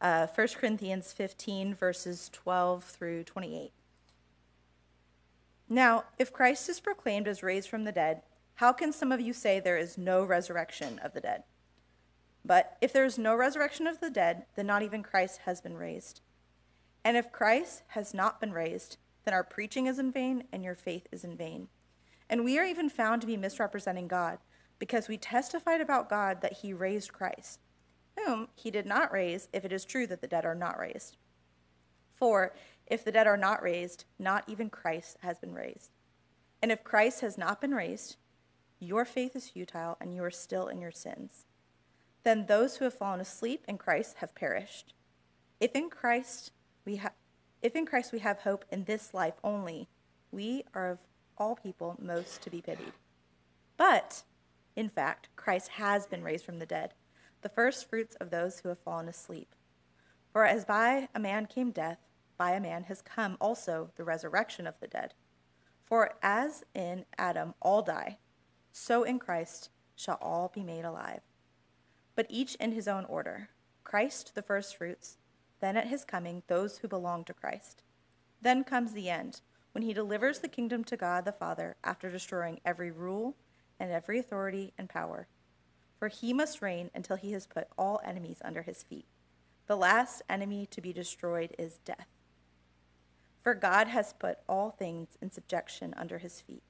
uh, 1 Corinthians 15, verses 12 through 28. Now, if Christ is proclaimed as raised from the dead, how can some of you say there is no resurrection of the dead? But if there is no resurrection of the dead, then not even Christ has been raised. And if Christ has not been raised, then our preaching is in vain and your faith is in vain. And we are even found to be misrepresenting God, because we testified about God that he raised Christ, whom he did not raise, if it is true that the dead are not raised. For if the dead are not raised, not even Christ has been raised. And if Christ has not been raised, your faith is futile and you are still in your sins. Then those who have fallen asleep in Christ have perished. If in Christ we have if in Christ we have hope in this life only, we are of all people most to be pitied. But, in fact, Christ has been raised from the dead, the first fruits of those who have fallen asleep. For as by a man came death, by a man has come also the resurrection of the dead. For as in Adam all die, so in Christ shall all be made alive. But each in his own order Christ the firstfruits, then at his coming, those who belong to Christ. Then comes the end when he delivers the kingdom to God the Father after destroying every rule and every authority and power. For he must reign until he has put all enemies under his feet. The last enemy to be destroyed is death. For God has put all things in subjection under his feet.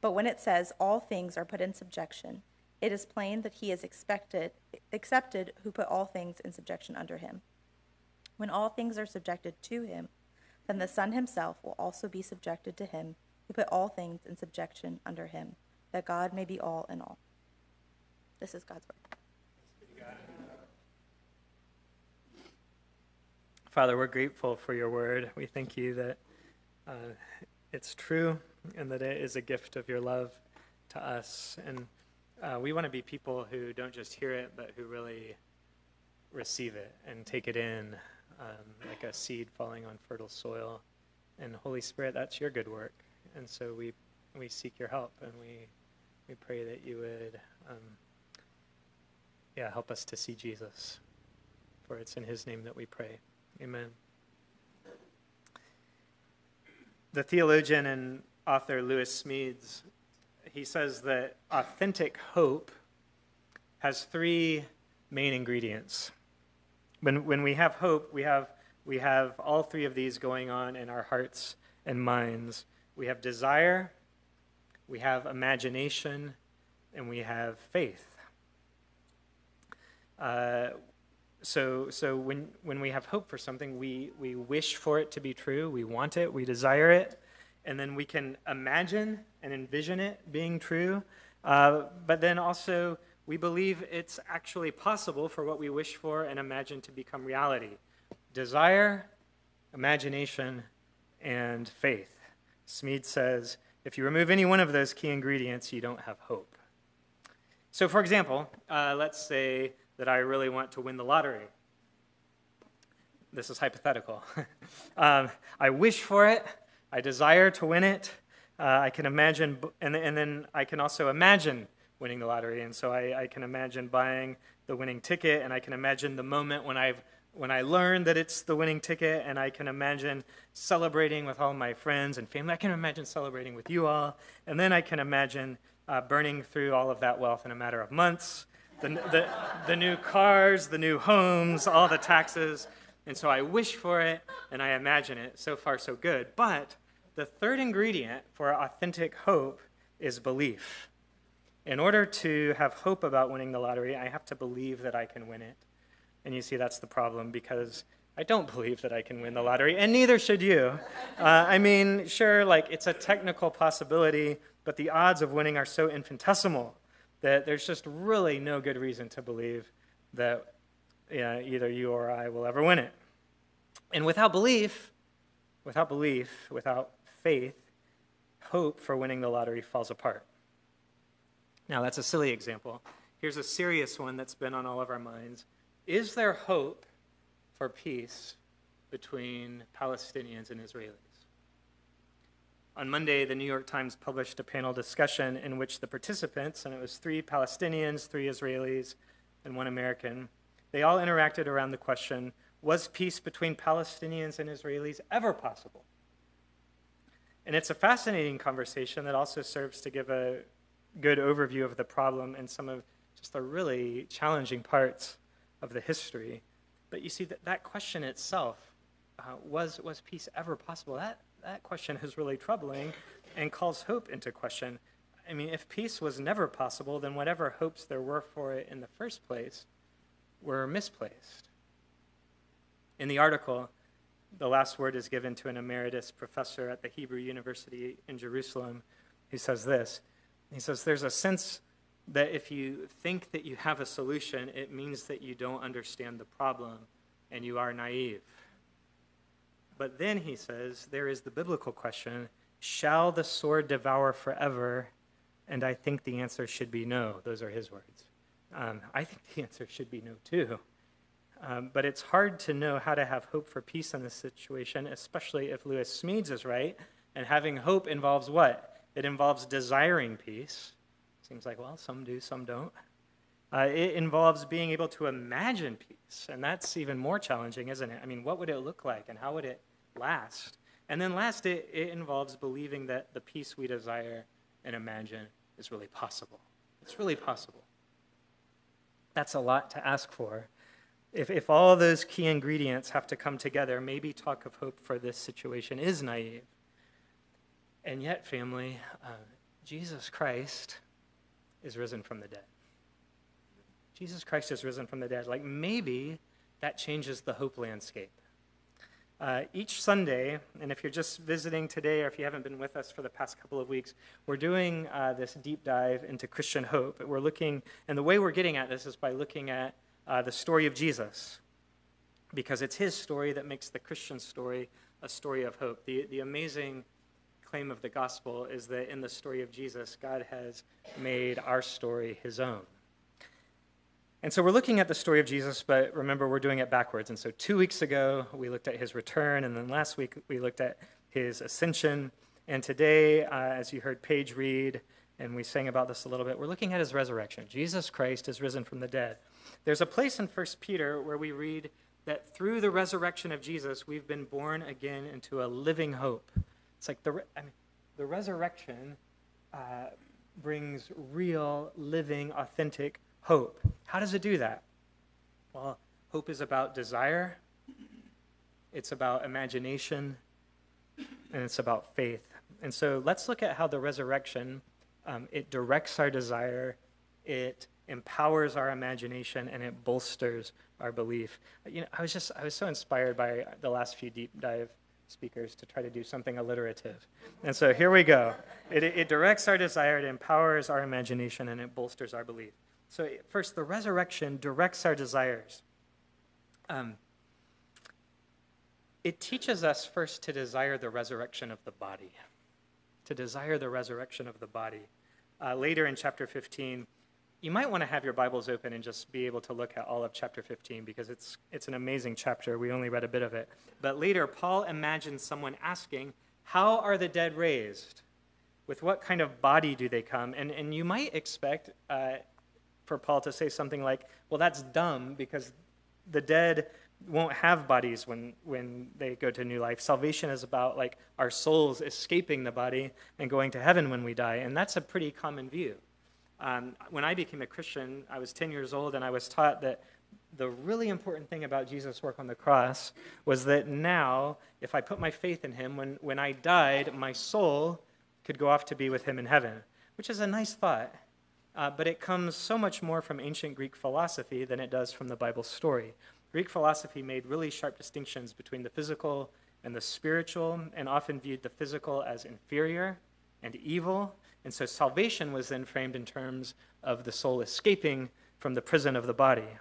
But when it says all things are put in subjection, it is plain that he is expected, accepted who put all things in subjection under him. When all things are subjected to him, then the Son himself will also be subjected to him who put all things in subjection under him, that God may be all in all. This is God's word. Father, we're grateful for your word. We thank you that uh, it's true and that it is a gift of your love to us. And uh, we want to be people who don't just hear it, but who really receive it and take it in um, like a seed falling on fertile soil. And Holy Spirit, that's your good work. And so we we seek your help, and we we pray that you would, um, yeah, help us to see Jesus. For it's in His name that we pray. Amen. The theologian and author Lewis Smedes, he says that authentic hope has three main ingredients. When, when we have hope, we have, we have all three of these going on in our hearts and minds. We have desire, we have imagination, and we have faith. Uh, so, so when, when we have hope for something, we, we wish for it to be true, we want it, we desire it, and then we can imagine and envision it being true. Uh, but then also, we believe it's actually possible for what we wish for and imagine to become reality desire, imagination, and faith. Smead says if you remove any one of those key ingredients, you don't have hope. So, for example, uh, let's say that I really want to win the lottery. This is hypothetical. um, I wish for it, I desire to win it. Uh, I can imagine, and, and then I can also imagine winning the lottery. And so I, I, can imagine buying the winning ticket, and I can imagine the moment when I've when I learn that it's the winning ticket, and I can imagine celebrating with all my friends and family. I can imagine celebrating with you all, and then I can imagine uh, burning through all of that wealth in a matter of months. The, the, the new cars, the new homes, all the taxes. And so I wish for it and I imagine it. So far, so good. But the third ingredient for authentic hope is belief. In order to have hope about winning the lottery, I have to believe that I can win it. And you see, that's the problem because I don't believe that I can win the lottery, and neither should you. Uh, I mean, sure, like it's a technical possibility, but the odds of winning are so infinitesimal that there's just really no good reason to believe that either you or I will ever win it. And without belief, without belief, without faith, hope for winning the lottery falls apart. Now, that's a silly example. Here's a serious one that's been on all of our minds. Is there hope for peace between Palestinians and Israelis? On Monday, the New York Times published a panel discussion in which the participants, and it was three Palestinians, three Israelis, and one American, they all interacted around the question Was peace between Palestinians and Israelis ever possible? And it's a fascinating conversation that also serves to give a good overview of the problem and some of just the really challenging parts of the history. But you see, that, that question itself uh, was, was peace ever possible? That, that question is really troubling and calls hope into question. I mean, if peace was never possible, then whatever hopes there were for it in the first place were misplaced. In the article, the last word is given to an emeritus professor at the Hebrew University in Jerusalem He says this. He says, There's a sense that if you think that you have a solution, it means that you don't understand the problem and you are naive. But then he says, There is the biblical question Shall the sword devour forever? And I think the answer should be no. Those are his words. Um, I think the answer should be no, too. Um, but it's hard to know how to have hope for peace in this situation, especially if Lewis Smedes is right. And having hope involves what? It involves desiring peace. Seems like, well, some do, some don't. Uh, it involves being able to imagine peace. And that's even more challenging, isn't it? I mean, what would it look like and how would it last? And then last, it, it involves believing that the peace we desire and imagine is really possible. It's really possible. That's a lot to ask for. If, if all those key ingredients have to come together, maybe talk of hope for this situation is naive. And yet, family, uh, Jesus Christ is risen from the dead. Jesus Christ is risen from the dead. Like maybe that changes the hope landscape. Uh, each Sunday, and if you're just visiting today or if you haven't been with us for the past couple of weeks, we're doing uh, this deep dive into Christian hope. We're looking, and the way we're getting at this is by looking at uh, the story of Jesus, because it's his story that makes the Christian story a story of hope. The, the amazing claim of the gospel is that in the story of Jesus, God has made our story his own. And so we're looking at the story of Jesus, but remember, we're doing it backwards. And so two weeks ago, we looked at his return, and then last week, we looked at his ascension. And today, uh, as you heard Paige read, and we sang about this a little bit, we're looking at his resurrection. Jesus Christ is risen from the dead. There's a place in 1 Peter where we read that through the resurrection of Jesus, we've been born again into a living hope. It's like the, I mean, the resurrection uh, brings real, living, authentic hope. How does it do that? Well, hope is about desire, it's about imagination, and it's about faith. And so let's look at how the resurrection um, it directs our desire, it empowers our imagination, and it bolsters our belief. You know, I was just I was so inspired by the last few deep dive speakers to try to do something alliterative. And so here we go. It, it directs our desire, it empowers our imagination, and it bolsters our belief. So, first, the resurrection directs our desires. Um, it teaches us first to desire the resurrection of the body, to desire the resurrection of the body. Uh, later in chapter 15, you might want to have your Bibles open and just be able to look at all of chapter 15 because it's, it's an amazing chapter. We only read a bit of it. But later, Paul imagines someone asking, How are the dead raised? With what kind of body do they come? And, and you might expect uh, for Paul to say something like, Well, that's dumb because the dead won't have bodies when, when they go to new life. Salvation is about like our souls escaping the body and going to heaven when we die. And that's a pretty common view. Um, when I became a Christian, I was 10 years old, and I was taught that the really important thing about Jesus' work on the cross was that now, if I put my faith in him, when, when I died, my soul could go off to be with him in heaven, which is a nice thought. Uh, but it comes so much more from ancient Greek philosophy than it does from the Bible story. Greek philosophy made really sharp distinctions between the physical and the spiritual, and often viewed the physical as inferior and evil, and so salvation was then framed in terms of the soul escaping from the prison of the body.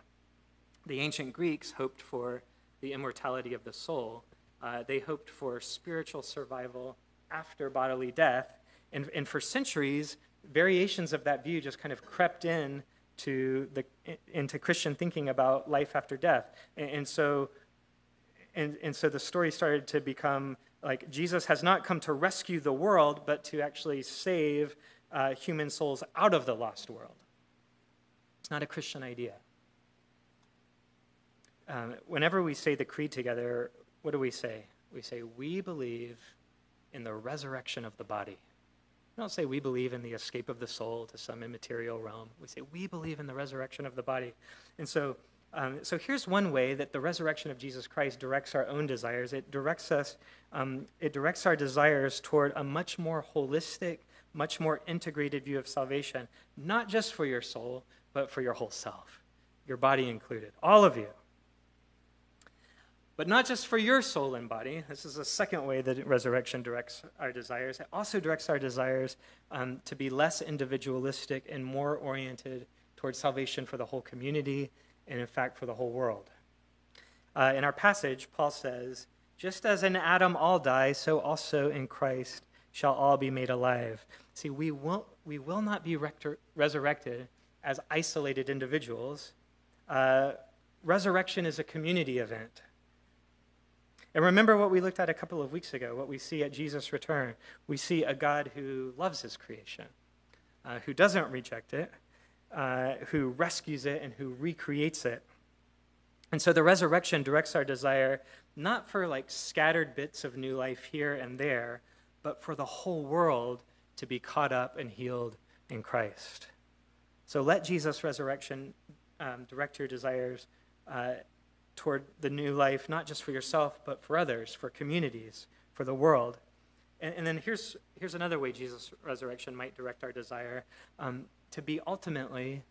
The ancient Greeks hoped for the immortality of the soul. Uh, they hoped for spiritual survival after bodily death. And, and for centuries, variations of that view just kind of crept in to the, into Christian thinking about life after death. And, and so, and, and so the story started to become like Jesus has not come to rescue the world, but to actually save uh, human souls out of the lost world. It's not a Christian idea. um, whenever we say the creed together, what do we say? We say, We believe in the resurrection of the body. We don't say we believe in the escape of the soul to some immaterial realm. We say we believe in the resurrection of the body. And so, um, so here's one way that the resurrection of Jesus Christ directs our own desires. It directs us, um, it directs our desires toward a much more holistic, much more integrated view of salvation, not just for your soul, but for your whole self, your body included, all of you. But not just for your soul and body. This is a second way that resurrection directs our desires. It also directs our desires um, to be less individualistic and more oriented towards salvation for the whole community and, in fact, for the whole world. Uh, in our passage, Paul says, Just as in Adam all die, so also in Christ shall all be made alive. See, we will, we will not be rector- resurrected as isolated individuals. Uh, resurrection is a community event. And remember what we looked at a couple of weeks ago, what we see at Jesus' return. We see a God who loves his creation, uh, who doesn't reject it, uh, who rescues it, and who recreates it. And so the resurrection directs our desire not for like scattered bits of new life here and there, but for the whole world to be caught up and healed in Christ. So let Jesus' resurrection um, direct your desires uh, toward the new life, not just for yourself, but for others, for communities, for the world. And, and then here's, here's another way Jesus' resurrection might direct our desire um, to be ultimately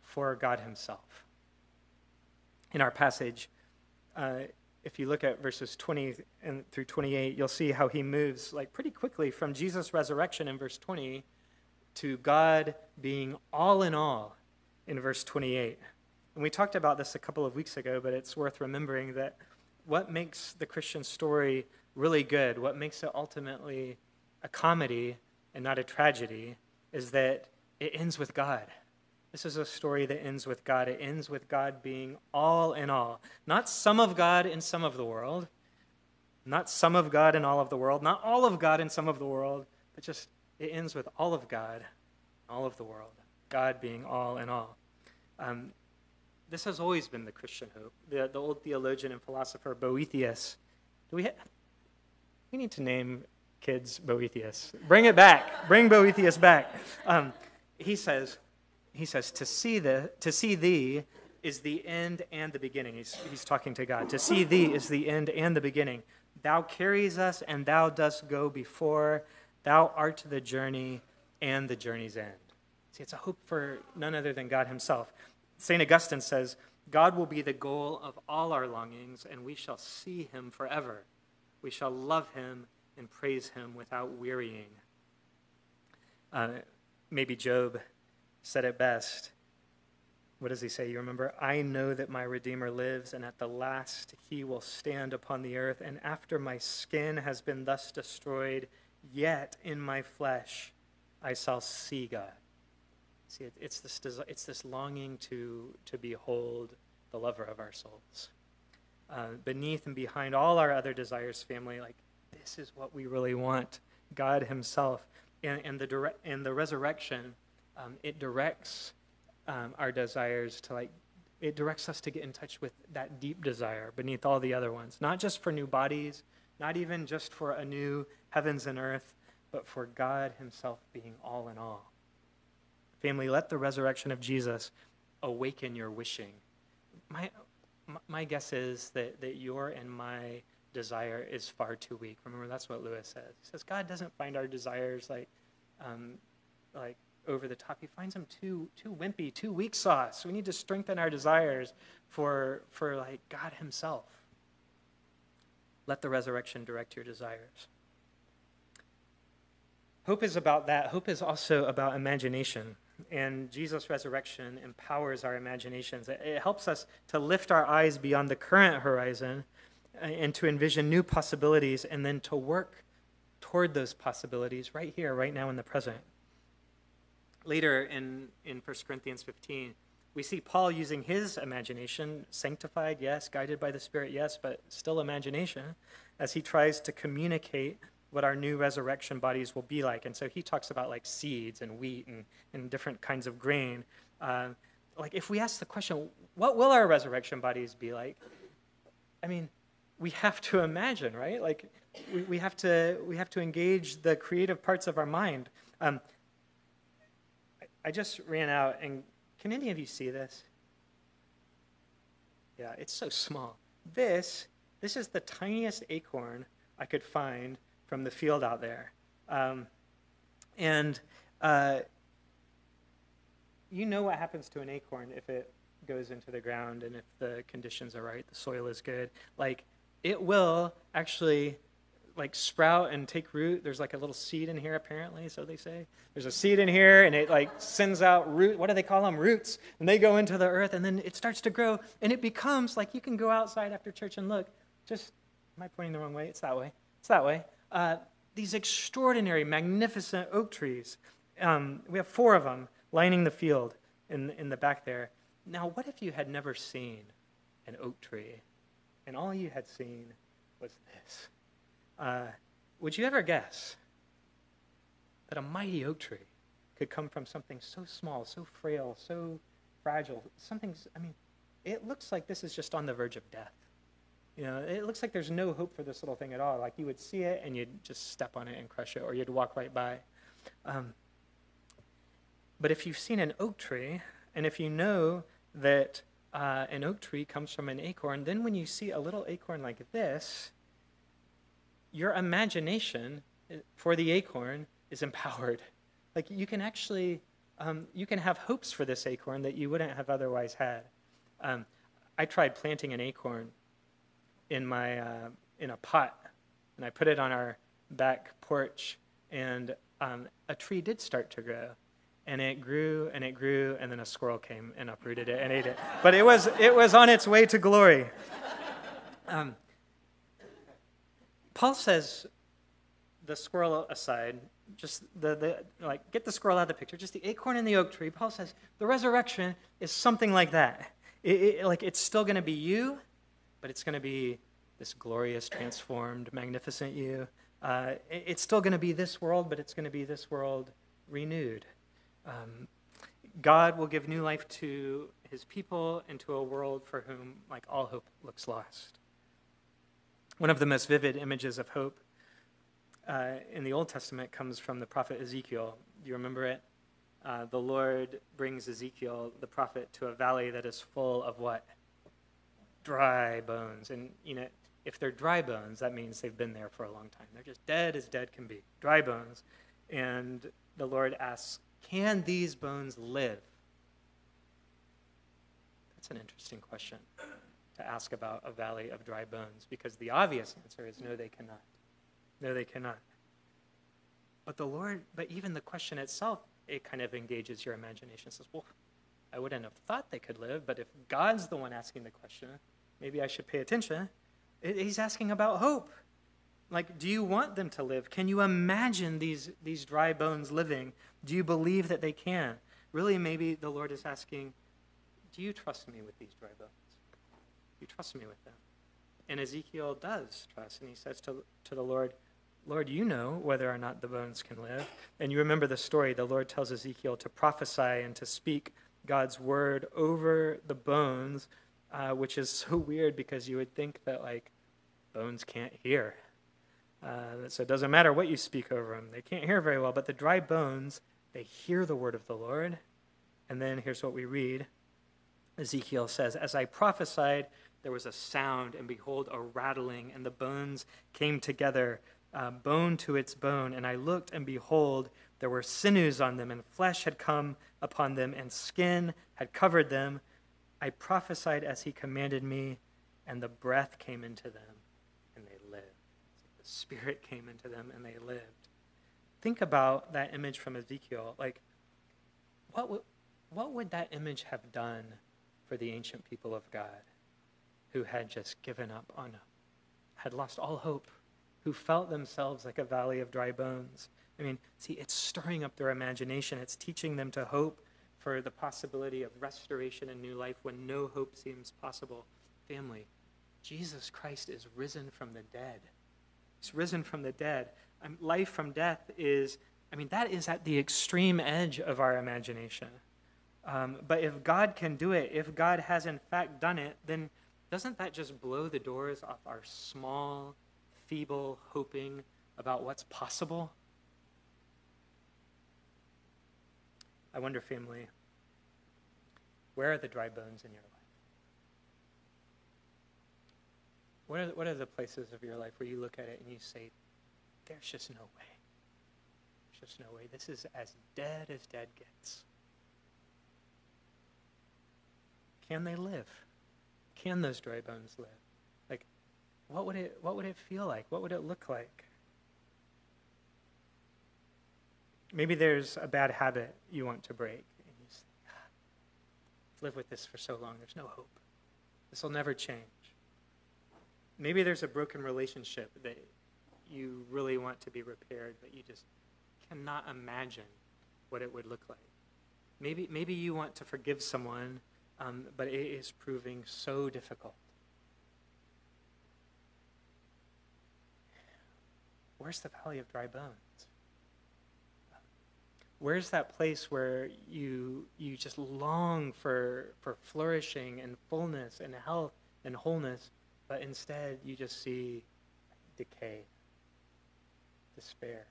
for God Himself. In our passage, uh, if you look at verses 20 and through 28, you'll see how he moves like pretty quickly from Jesus' resurrection in verse 20 to God being all in all in verse 28. And we talked about this a couple of weeks ago, but it's worth remembering that what makes the Christian story really good, what makes it ultimately a comedy and not a tragedy, is that it ends with God. This is a story that ends with God. It ends with God being all in all. Not some of God in some of the world, not some of God in all of the world, not all of God in some of the world, but just it ends with all of God, all of the world. God being all in all. Um, this has always been the Christian hope. The, the old theologian and philosopher Boethius. Do we, ha- we need to name kids Boethius. Bring it back. Bring Boethius back. Um, he says, he says, to see the to see thee is the end and the beginning. He's, he's talking to God. To see thee is the end and the beginning. Thou carries us and thou dost go before. Thou art the journey and the journey's end. See, it's a hope for none other than God Himself. St. Augustine says, God will be the goal of all our longings, and we shall see him forever. We shall love him and praise him without wearying. Uh, maybe Job said it best. What does he say? You remember? I know that my Redeemer lives, and at the last he will stand upon the earth. And after my skin has been thus destroyed, yet in my flesh I shall see God. See, it, it's, this, it's this longing to, to behold the lover of our souls. Uh, beneath and behind all our other desires, family, like this is what we really want God Himself. And, and, the, dire- and the resurrection, um, it directs um, our desires to like, it directs us to get in touch with that deep desire beneath all the other ones. Not just for new bodies, not even just for a new heavens and earth, but for God Himself being all in all. Family, let the resurrection of Jesus awaken your wishing. My, my guess is that, that your and my desire is far too weak. Remember, that's what Lewis says. He says God doesn't find our desires like, um, like over the top. He finds them too, too wimpy, too weak sauce. We need to strengthen our desires for, for like God Himself. Let the resurrection direct your desires. Hope is about that. Hope is also about imagination and Jesus' resurrection empowers our imaginations. It helps us to lift our eyes beyond the current horizon uh, and to envision new possibilities and then to work toward those possibilities right here, right now in the present. Later in, in 1 Corinthians 15, we see Paul using his imagination, sanctified, yes, guided by the Spirit, yes, but still imagination, as he tries to communicate what our new resurrection bodies will be like. And so he talks about like seeds and wheat and, and different kinds of grain. Uh, like if we ask the question, what will our resurrection bodies be like? I mean, we have to imagine, right? Like, we, we, have, to, we have to engage the creative parts of our mind. Um, I, just ran out, and can any of you see this? Yeah, it's so small. This, this is the tiniest acorn I could find from the field out there. Um, and uh, you know what happens to an acorn if it goes into the ground and if the conditions are right, the soil is good. Like, it will actually like sprout and take root. There's like a little seed in here, apparently, so they say. There's a seed in here, and it like sends out root. What do they call them? Roots, and they go into the earth, and then it starts to grow, and it becomes like you can go outside after church and look. Just, am I pointing the wrong way? It's that way. It's that way. Uh, these extraordinary, magnificent oak trees. Um, we have four of them lining the field in in the back there. Now, what if you had never seen an oak tree, and all you had seen was this? Uh, would you ever guess that a mighty oak tree could come from something so small, so frail, so fragile? Something's, I mean, it looks like this is just on the verge of death. You know, it looks like there's no hope for this little thing at all. Like you would see it and you'd just step on it and crush it, or you'd walk right by. Um, but if you've seen an oak tree, and if you know that uh, an oak tree comes from an acorn, then when you see a little acorn like this, your imagination eh, for the acorn is empowered. Like you can actually, um, you can have hopes for this acorn that you wouldn't have otherwise had. Um, I tried planting an acorn in my uh, in a pot, and I put it on our back porch, and um, a tree did start to grow, and it grew and it grew, and then a squirrel came and uprooted it and ate it. But it was it was on its way to glory. Um, Paul says, the squirrel aside, just the, the like get the squirrel out of the picture, just the acorn and the oak tree. Paul says the resurrection is something like that. It, it, like it's still going to be you, but it's going to be this glorious, transformed, magnificent you. Uh, it, it's still going to be this world, but it's going to be this world renewed. Um, God will give new life to his people and to a world for whom, like all hope, looks lost. One of the most vivid images of hope uh, in the Old Testament comes from the prophet Ezekiel. Do you remember it? Uh, the Lord brings Ezekiel, the prophet, to a valley that is full of what? Dry bones. And, you know, if they're dry bones, that means they've been there for a long time. They're just dead as dead can be. Dry bones. And the Lord asks, Can these bones live? That's an interesting question to ask about a valley of dry bones because the obvious answer is no, they cannot. No, they cannot. But the Lord, but even the question itself, it kind of engages your imagination. It says, well, I wouldn't have thought they could live, but if God's the one asking the question, maybe I should pay attention. He's asking about hope. Like, do you want them to live? Can you imagine these, these dry bones living? Do you believe that they can? Really, maybe the Lord is asking, do you trust me with these dry bones? You trust me with them. And Ezekiel does trust, and he says to, to the Lord, Lord, you know whether or not the bones can live. And you remember the story. The Lord tells Ezekiel to prophesy and to speak God's word over the bones, uh, which is so weird because you would think that, like, bones can't hear. Uh, so it doesn't matter what you speak over them, they can't hear very well. But the dry bones, they hear the word of the Lord. And then here's what we read Ezekiel says, As I prophesied, there was a sound, and behold, a rattling, and the bones came together, uh, bone to its bone. And I looked, and behold, there were sinews on them, and flesh had come upon them, and skin had covered them. I prophesied as he commanded me, and the breath came into them, and they lived. The Spirit came into them, and they lived. Think about that image from Ezekiel. Like, what would, what would that image have done for the ancient people of God? who had just given up on, had lost all hope, who felt themselves like a valley of dry bones. I mean, see, it's stirring up their imagination. It's teaching them to hope for the possibility of restoration and new life when no hope seems possible. Family, Jesus Christ is risen from the dead. He's risen from the dead. Um, life from death is, I mean, that is at the extreme edge of our imagination. Um, but if God can do it, if God has in fact done it, then doesn't that just blow the doors off our small, feeble hoping about what's possible? I wonder, family, where are the dry bones in your life? What are, what are the places of your life where you look at it and you say, there's just no way? There's just no way. This is as dead as dead gets. Can they live? Can those dry bones live? Like, what would it, what would it feel like? What would it look like? Maybe there's a bad habit you want to break. And you say, ah, live with this for so long, there's no hope. This will never change. Maybe there's a broken relationship that you really want to be repaired, but you just cannot imagine what it would look like. Maybe, maybe you want to forgive someone, um, but it is proving so difficult. Where's the valley of dry bones? Where's that place where you, you just long for, for flourishing and fullness and health and wholeness, but instead you just see decay, despair.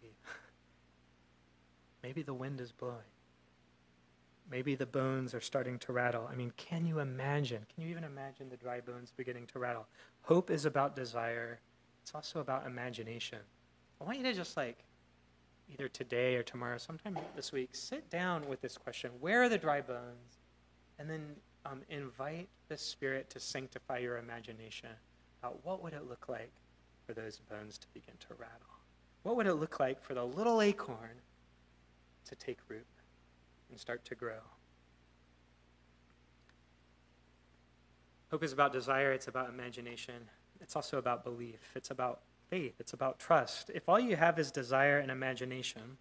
see, maybe the wind is blowing. Maybe the bones are starting to rattle. I mean, can you imagine? Can you even imagine the dry bones beginning to rattle? Hope is about desire, it's also about imagination. I want you to just like, either today or tomorrow, sometime this week, sit down with this question Where are the dry bones? And then um, invite the Spirit to sanctify your imagination about what would it look like for those bones to begin to rattle? What would it look like for the little acorn to take root and start to grow? Hope is about desire, it's about imagination, it's also about belief, it's about faith, it's about trust. If all you have is desire and imagination,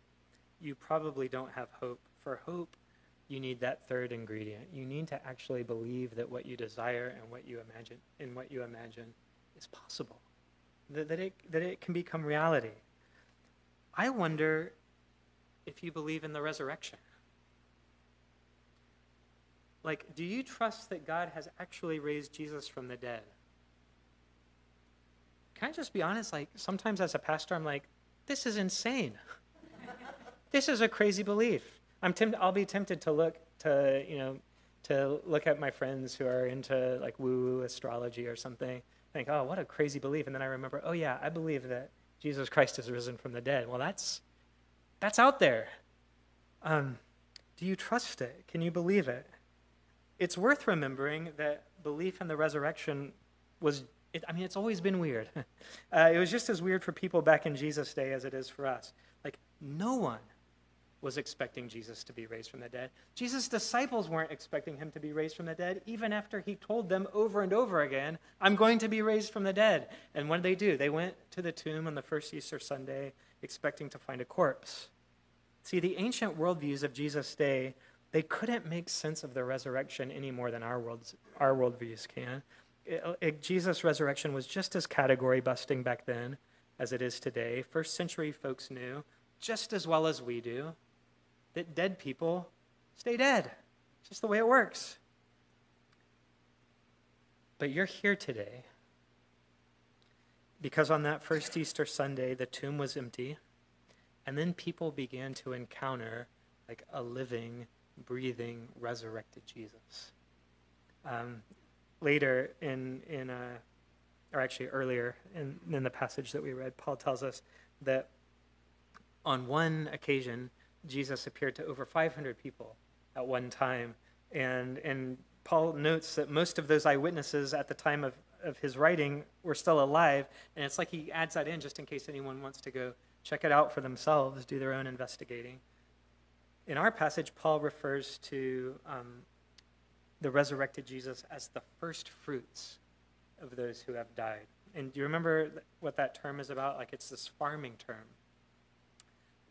you probably don't have hope. For hope, you need that third ingredient. You need to actually believe that what you desire and what you imagine and what you imagine is possible. That, that, it, that it can become reality. I wonder if you believe in the resurrection. Like, do you trust that God has actually raised Jesus from the dead? Can I just be honest? Like, sometimes as a pastor, I'm like, this is insane. this is a crazy belief. I'm temp- I'll be tempted to look to, you know, to look at my friends who are into like woo-woo astrology or something. Think, oh, what a crazy belief. And then I remember, oh yeah, I believe that Jesus Christ is risen from the dead. Well, that's that's out there. Um, do you trust it? Can you believe it? It's worth remembering that belief in the resurrection was, it, I mean, it's always been weird. uh, it was just as weird for people back in Jesus' day as it is for us. Like, no one was expecting Jesus to be raised from the dead. Jesus' disciples weren't expecting him to be raised from the dead, even after he told them over and over again, I'm going to be raised from the dead. And what did they do? They went to the tomb on the first Easter Sunday expecting to find a corpse. See, the ancient worldviews of Jesus' day, they couldn't make sense of the resurrection any more than our, worlds, our worldviews can. It, it, Jesus' resurrection was just as category busting back then as it is today. First century folks knew just as well as we do that dead people stay dead. It's just the way it works. But you're here today because on that first Easter Sunday, the tomb was empty, and then people began to encounter like a living, breathing, resurrected Jesus. Um, later in in a, or actually earlier in, in the passage that we read, Paul tells us that on one occasion Jesus appeared to over 500 people at one time. And, and Paul notes that most of those eyewitnesses at the time of, of his writing were still alive. And it's like he adds that in just in case anyone wants to go check it out for themselves, do their own investigating. In our passage, Paul refers to um, the resurrected Jesus as the first fruits of those who have died. And do you remember what that term is about? Like it's this farming term.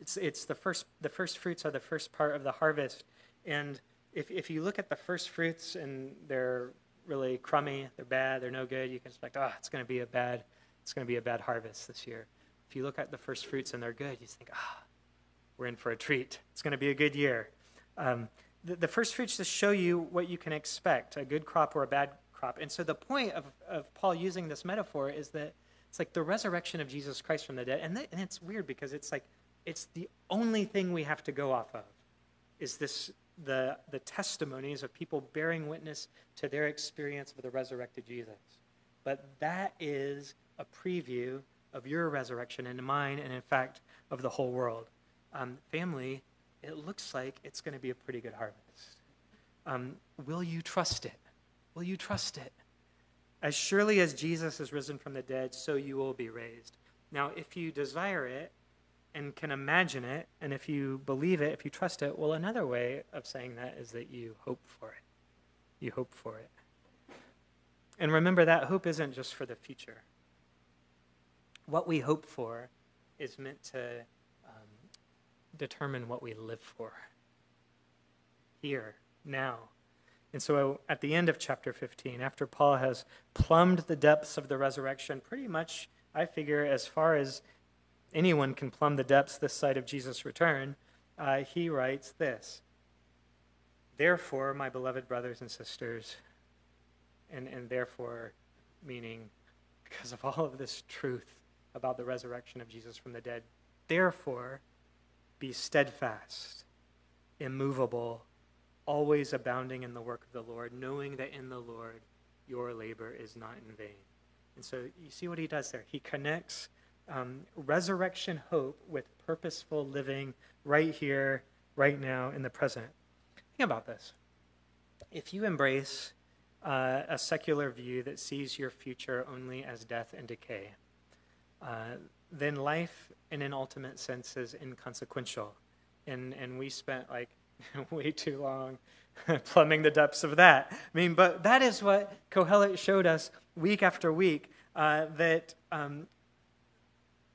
It's, it's the, first, the first fruits are the first part of the harvest. And if, if you look at the first fruits and they're really crummy, they're bad, they're no good, you can expect, oh, it's to be a bad, it's to be a bad harvest this year. If you look at the first fruits and they're good, you think, ah, oh, we're in for a treat. It's to be a good year. Um, the, the first fruits to show you what you can expect a good crop or a bad crop. And so the point of, of Paul using this metaphor is that it's like the resurrection of Jesus Christ from the dead. And, and it's weird because it's like it's the only thing we have to go off of is this the, the testimonies of people bearing witness to their experience of the resurrected Jesus. But that is a preview of your resurrection and mine, and in fact, of the whole world. Um, family, it looks like it's going to be a pretty good harvest. Um, will you trust it? Will you trust it? As surely as Jesus is risen from the dead, so you will be raised. Now, if you desire it and can imagine it, and if you believe it, if you trust it, well, another way of saying that is that you hope for it. You hope for it. And remember, that hope isn't just for the future. What we hope for is meant to determine what we live for here, now. And so at the end of chapter 15, after Paul has plumbed the depths of the resurrection, pretty much, I figure, as far as anyone can plumb the depths this side of Jesus' return, uh, he writes this Therefore, my beloved brothers and sisters, and, and therefore, meaning because of all of this truth about the resurrection of Jesus from the dead, therefore, be steadfast, immovable, always abounding in the work of the Lord, knowing that in the Lord your labor is not in vain. And so you see what he does there. He connects um, resurrection hope with purposeful living right here, right now, in the present. Think about this. If you embrace uh, a secular view that sees your future only as death and decay, uh, then life in an ultimate sense is inconsequential. And, and we spent like way too long plumbing the depths of that. I mean, but that is what Kohelet showed us week after week uh, that, um,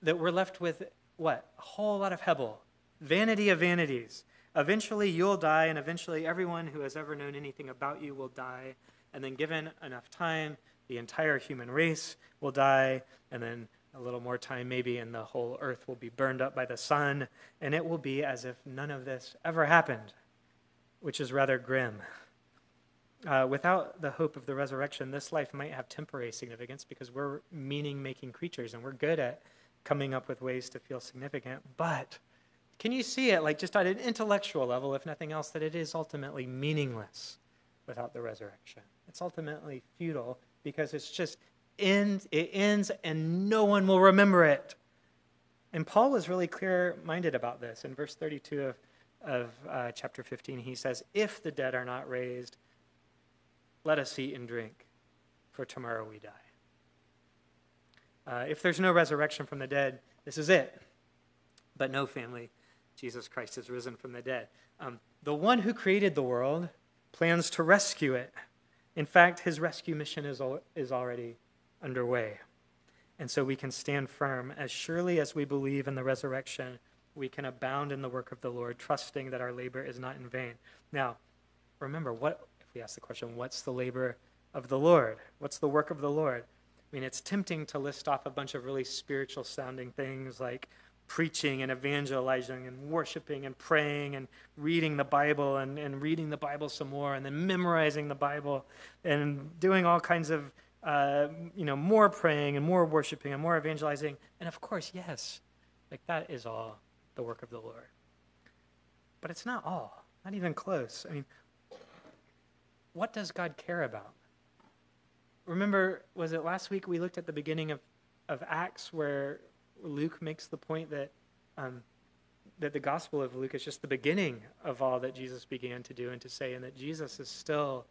that we're left with what? A whole lot of Hebel, vanity of vanities. Eventually you'll die, and eventually everyone who has ever known anything about you will die. And then, given enough time, the entire human race will die, and then a little more time maybe, and the whole earth will be burned up by the sun, and it will be as if none of this ever happened, which is rather grim. Uh, without the hope of the resurrection, this life might have temporary significance because we're meaning making creatures and we're good at coming up with ways to feel significant. But can you see it, like just at an intellectual level, if nothing else, that it is ultimately meaningless without the resurrection? It's ultimately futile because it's just ends, it ends, and no one will remember it. And Paul was really clear minded about this. In verse 32 of, of uh, chapter 15, he says, If the dead are not raised, let us eat and drink, for tomorrow we die. Uh, if there's no resurrection from the dead, this is it. But no, family, Jesus Christ is risen from the dead. Um, the one who created the world plans to rescue it. In fact, his rescue mission is, al- is already underway. And so we can stand firm. As surely as we believe in the resurrection, we can abound in the work of the Lord, trusting that our labor is not in vain. Now, remember, what if we ask the question, what's the labor of the Lord? What's the work of the Lord? I mean, it's tempting to list off a bunch of really spiritual sounding things like preaching and evangelizing and worshiping and praying and reading the Bible and, and reading the Bible some more and then memorizing the Bible and doing all kinds of uh, you know, more praying and more worshiping and more evangelizing. And of course, yes, like that is all the work of the Lord. But it's not all, not even close. I mean, what does God care about? Remember, was it last week we looked at the beginning of, of Acts where Luke makes the point that um, that the Gospel of Luke is just the beginning of all that Jesus began to do and to say, and that Jesus is still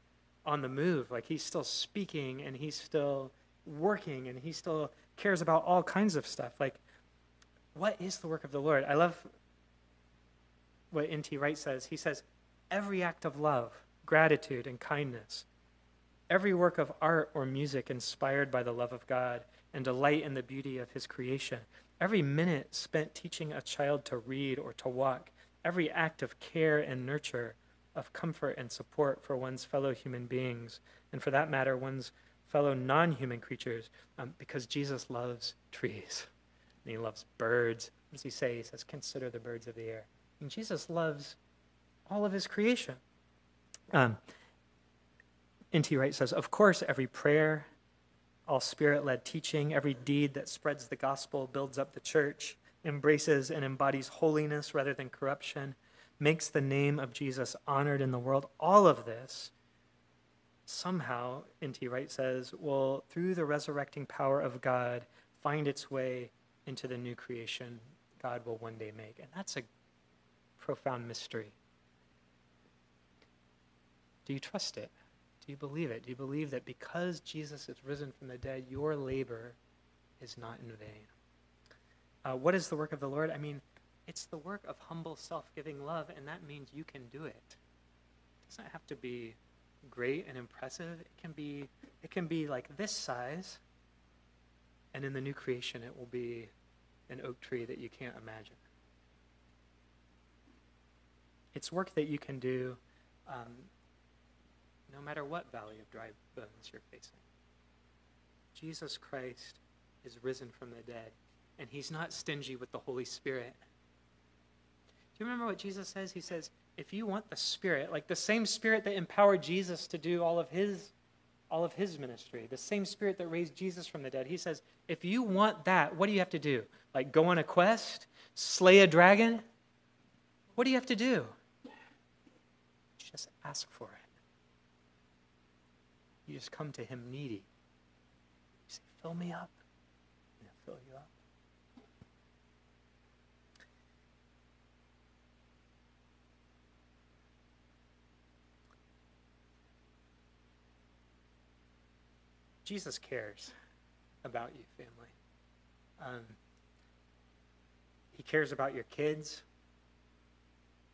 on the move. Like he's still speaking and he's still working and he still cares about all kinds of stuff. Like, what is the work of the Lord? I love what N.T. Wright says. He says, every act of love, gratitude, and kindness, every work of art or music inspired by the love of God and delight in the beauty of his creation, every minute spent teaching a child to read or to walk, every act of care and nurture, of comfort and support for one's fellow human beings, and for that matter, one's fellow non human creatures, um, because Jesus loves trees and he loves birds. What does he say? He says, Consider the birds of the air. And Jesus loves all of his creation. Um, N.T. Wright says, Of course, every prayer, all spirit led teaching, every deed that spreads the gospel, builds up the church, embraces and embodies holiness rather than corruption, makes the name of Jesus honored in the world. All of this, somehow, N.T. Wright says, will, through the resurrecting power of God, find its way into the new creation God will one day make. And that's a profound mystery. Do you trust it? Do you believe it? Do you believe that because Jesus is risen from the dead, your labor is not in vain? Uh, what is the work of the Lord? I mean, it's the work of humble, self giving love, and that means you can do it. It doesn't have to be great and impressive. It can be, it can be like this size, and in the new creation, it will be an oak tree that you can't imagine. It's work that you can do um, no matter what valley of dry bones you're facing. Jesus Christ is risen from the dead, and he's not stingy with the Holy Spirit. Do you remember what Jesus says? He says, if you want the Spirit, like the same Spirit that empowered Jesus to do all of his all of his ministry, the same spirit that raised Jesus from the dead. He says, if you want that, what do you have to do? Like go on a quest, slay a dragon? What do you have to do? Just ask for it. You just come to him needy. You say, fill me up, and he'll fill you up. Jesus cares about you, family. Um, he cares about your kids.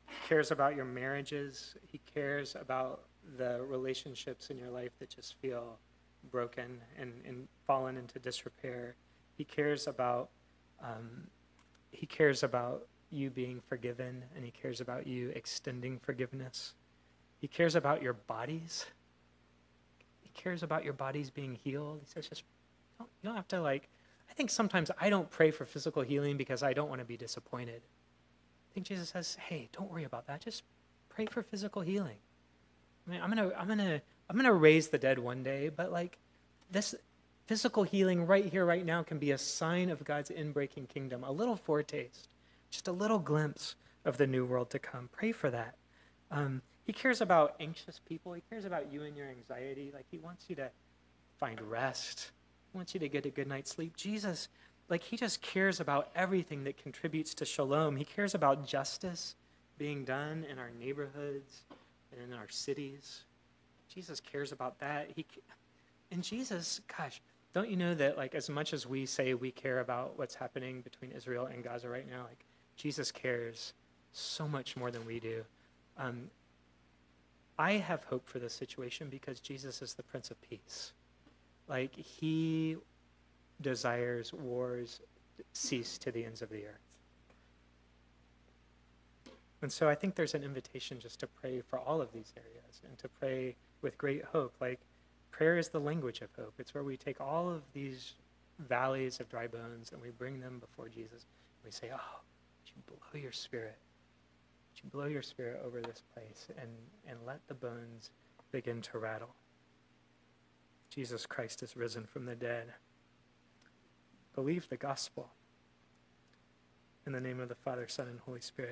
He cares about your marriages. He cares about the relationships in your life that just feel broken and, and fallen into disrepair. He cares about um, he cares about you being forgiven and he cares about you extending forgiveness. He cares about your bodies cares about your bodies being healed. He says, just don't, you don't have to like. I think sometimes I don't pray for physical healing because I don't want to be disappointed. I think Jesus says, hey, don't worry about that. Just pray for physical healing. I mean, I'm gonna, I'm gonna, I'm gonna raise the dead one day, but like this physical healing right here, right now, can be a sign of God's inbreaking kingdom. A little foretaste, just a little glimpse of the new world to come. Pray for that. Um, he cares about anxious people. He cares about you and your anxiety. Like, he wants you to find rest. He wants you to get a good night's sleep. Jesus, like, he just cares about everything that contributes to shalom. He cares about justice being done in our neighborhoods and in our cities. Jesus cares about that. He, and Jesus, gosh, don't you know that, like, as much as we say we care about what's happening between Israel and Gaza right now, like, Jesus cares so much more than we do. Um, I have hope for this situation because Jesus is the Prince of Peace. Like, he desires wars cease to the ends of the earth. And so I think there's an invitation just to pray for all of these areas and to pray with great hope. Like, prayer is the language of hope. It's where we take all of these valleys of dry bones and we bring them before Jesus. We say, Oh, would you blow your spirit blow your spirit over this place and, and let the bones begin to rattle? Jesus Christ is risen from the dead. Believe the gospel. In the name of the Father, Son, and Holy Spirit.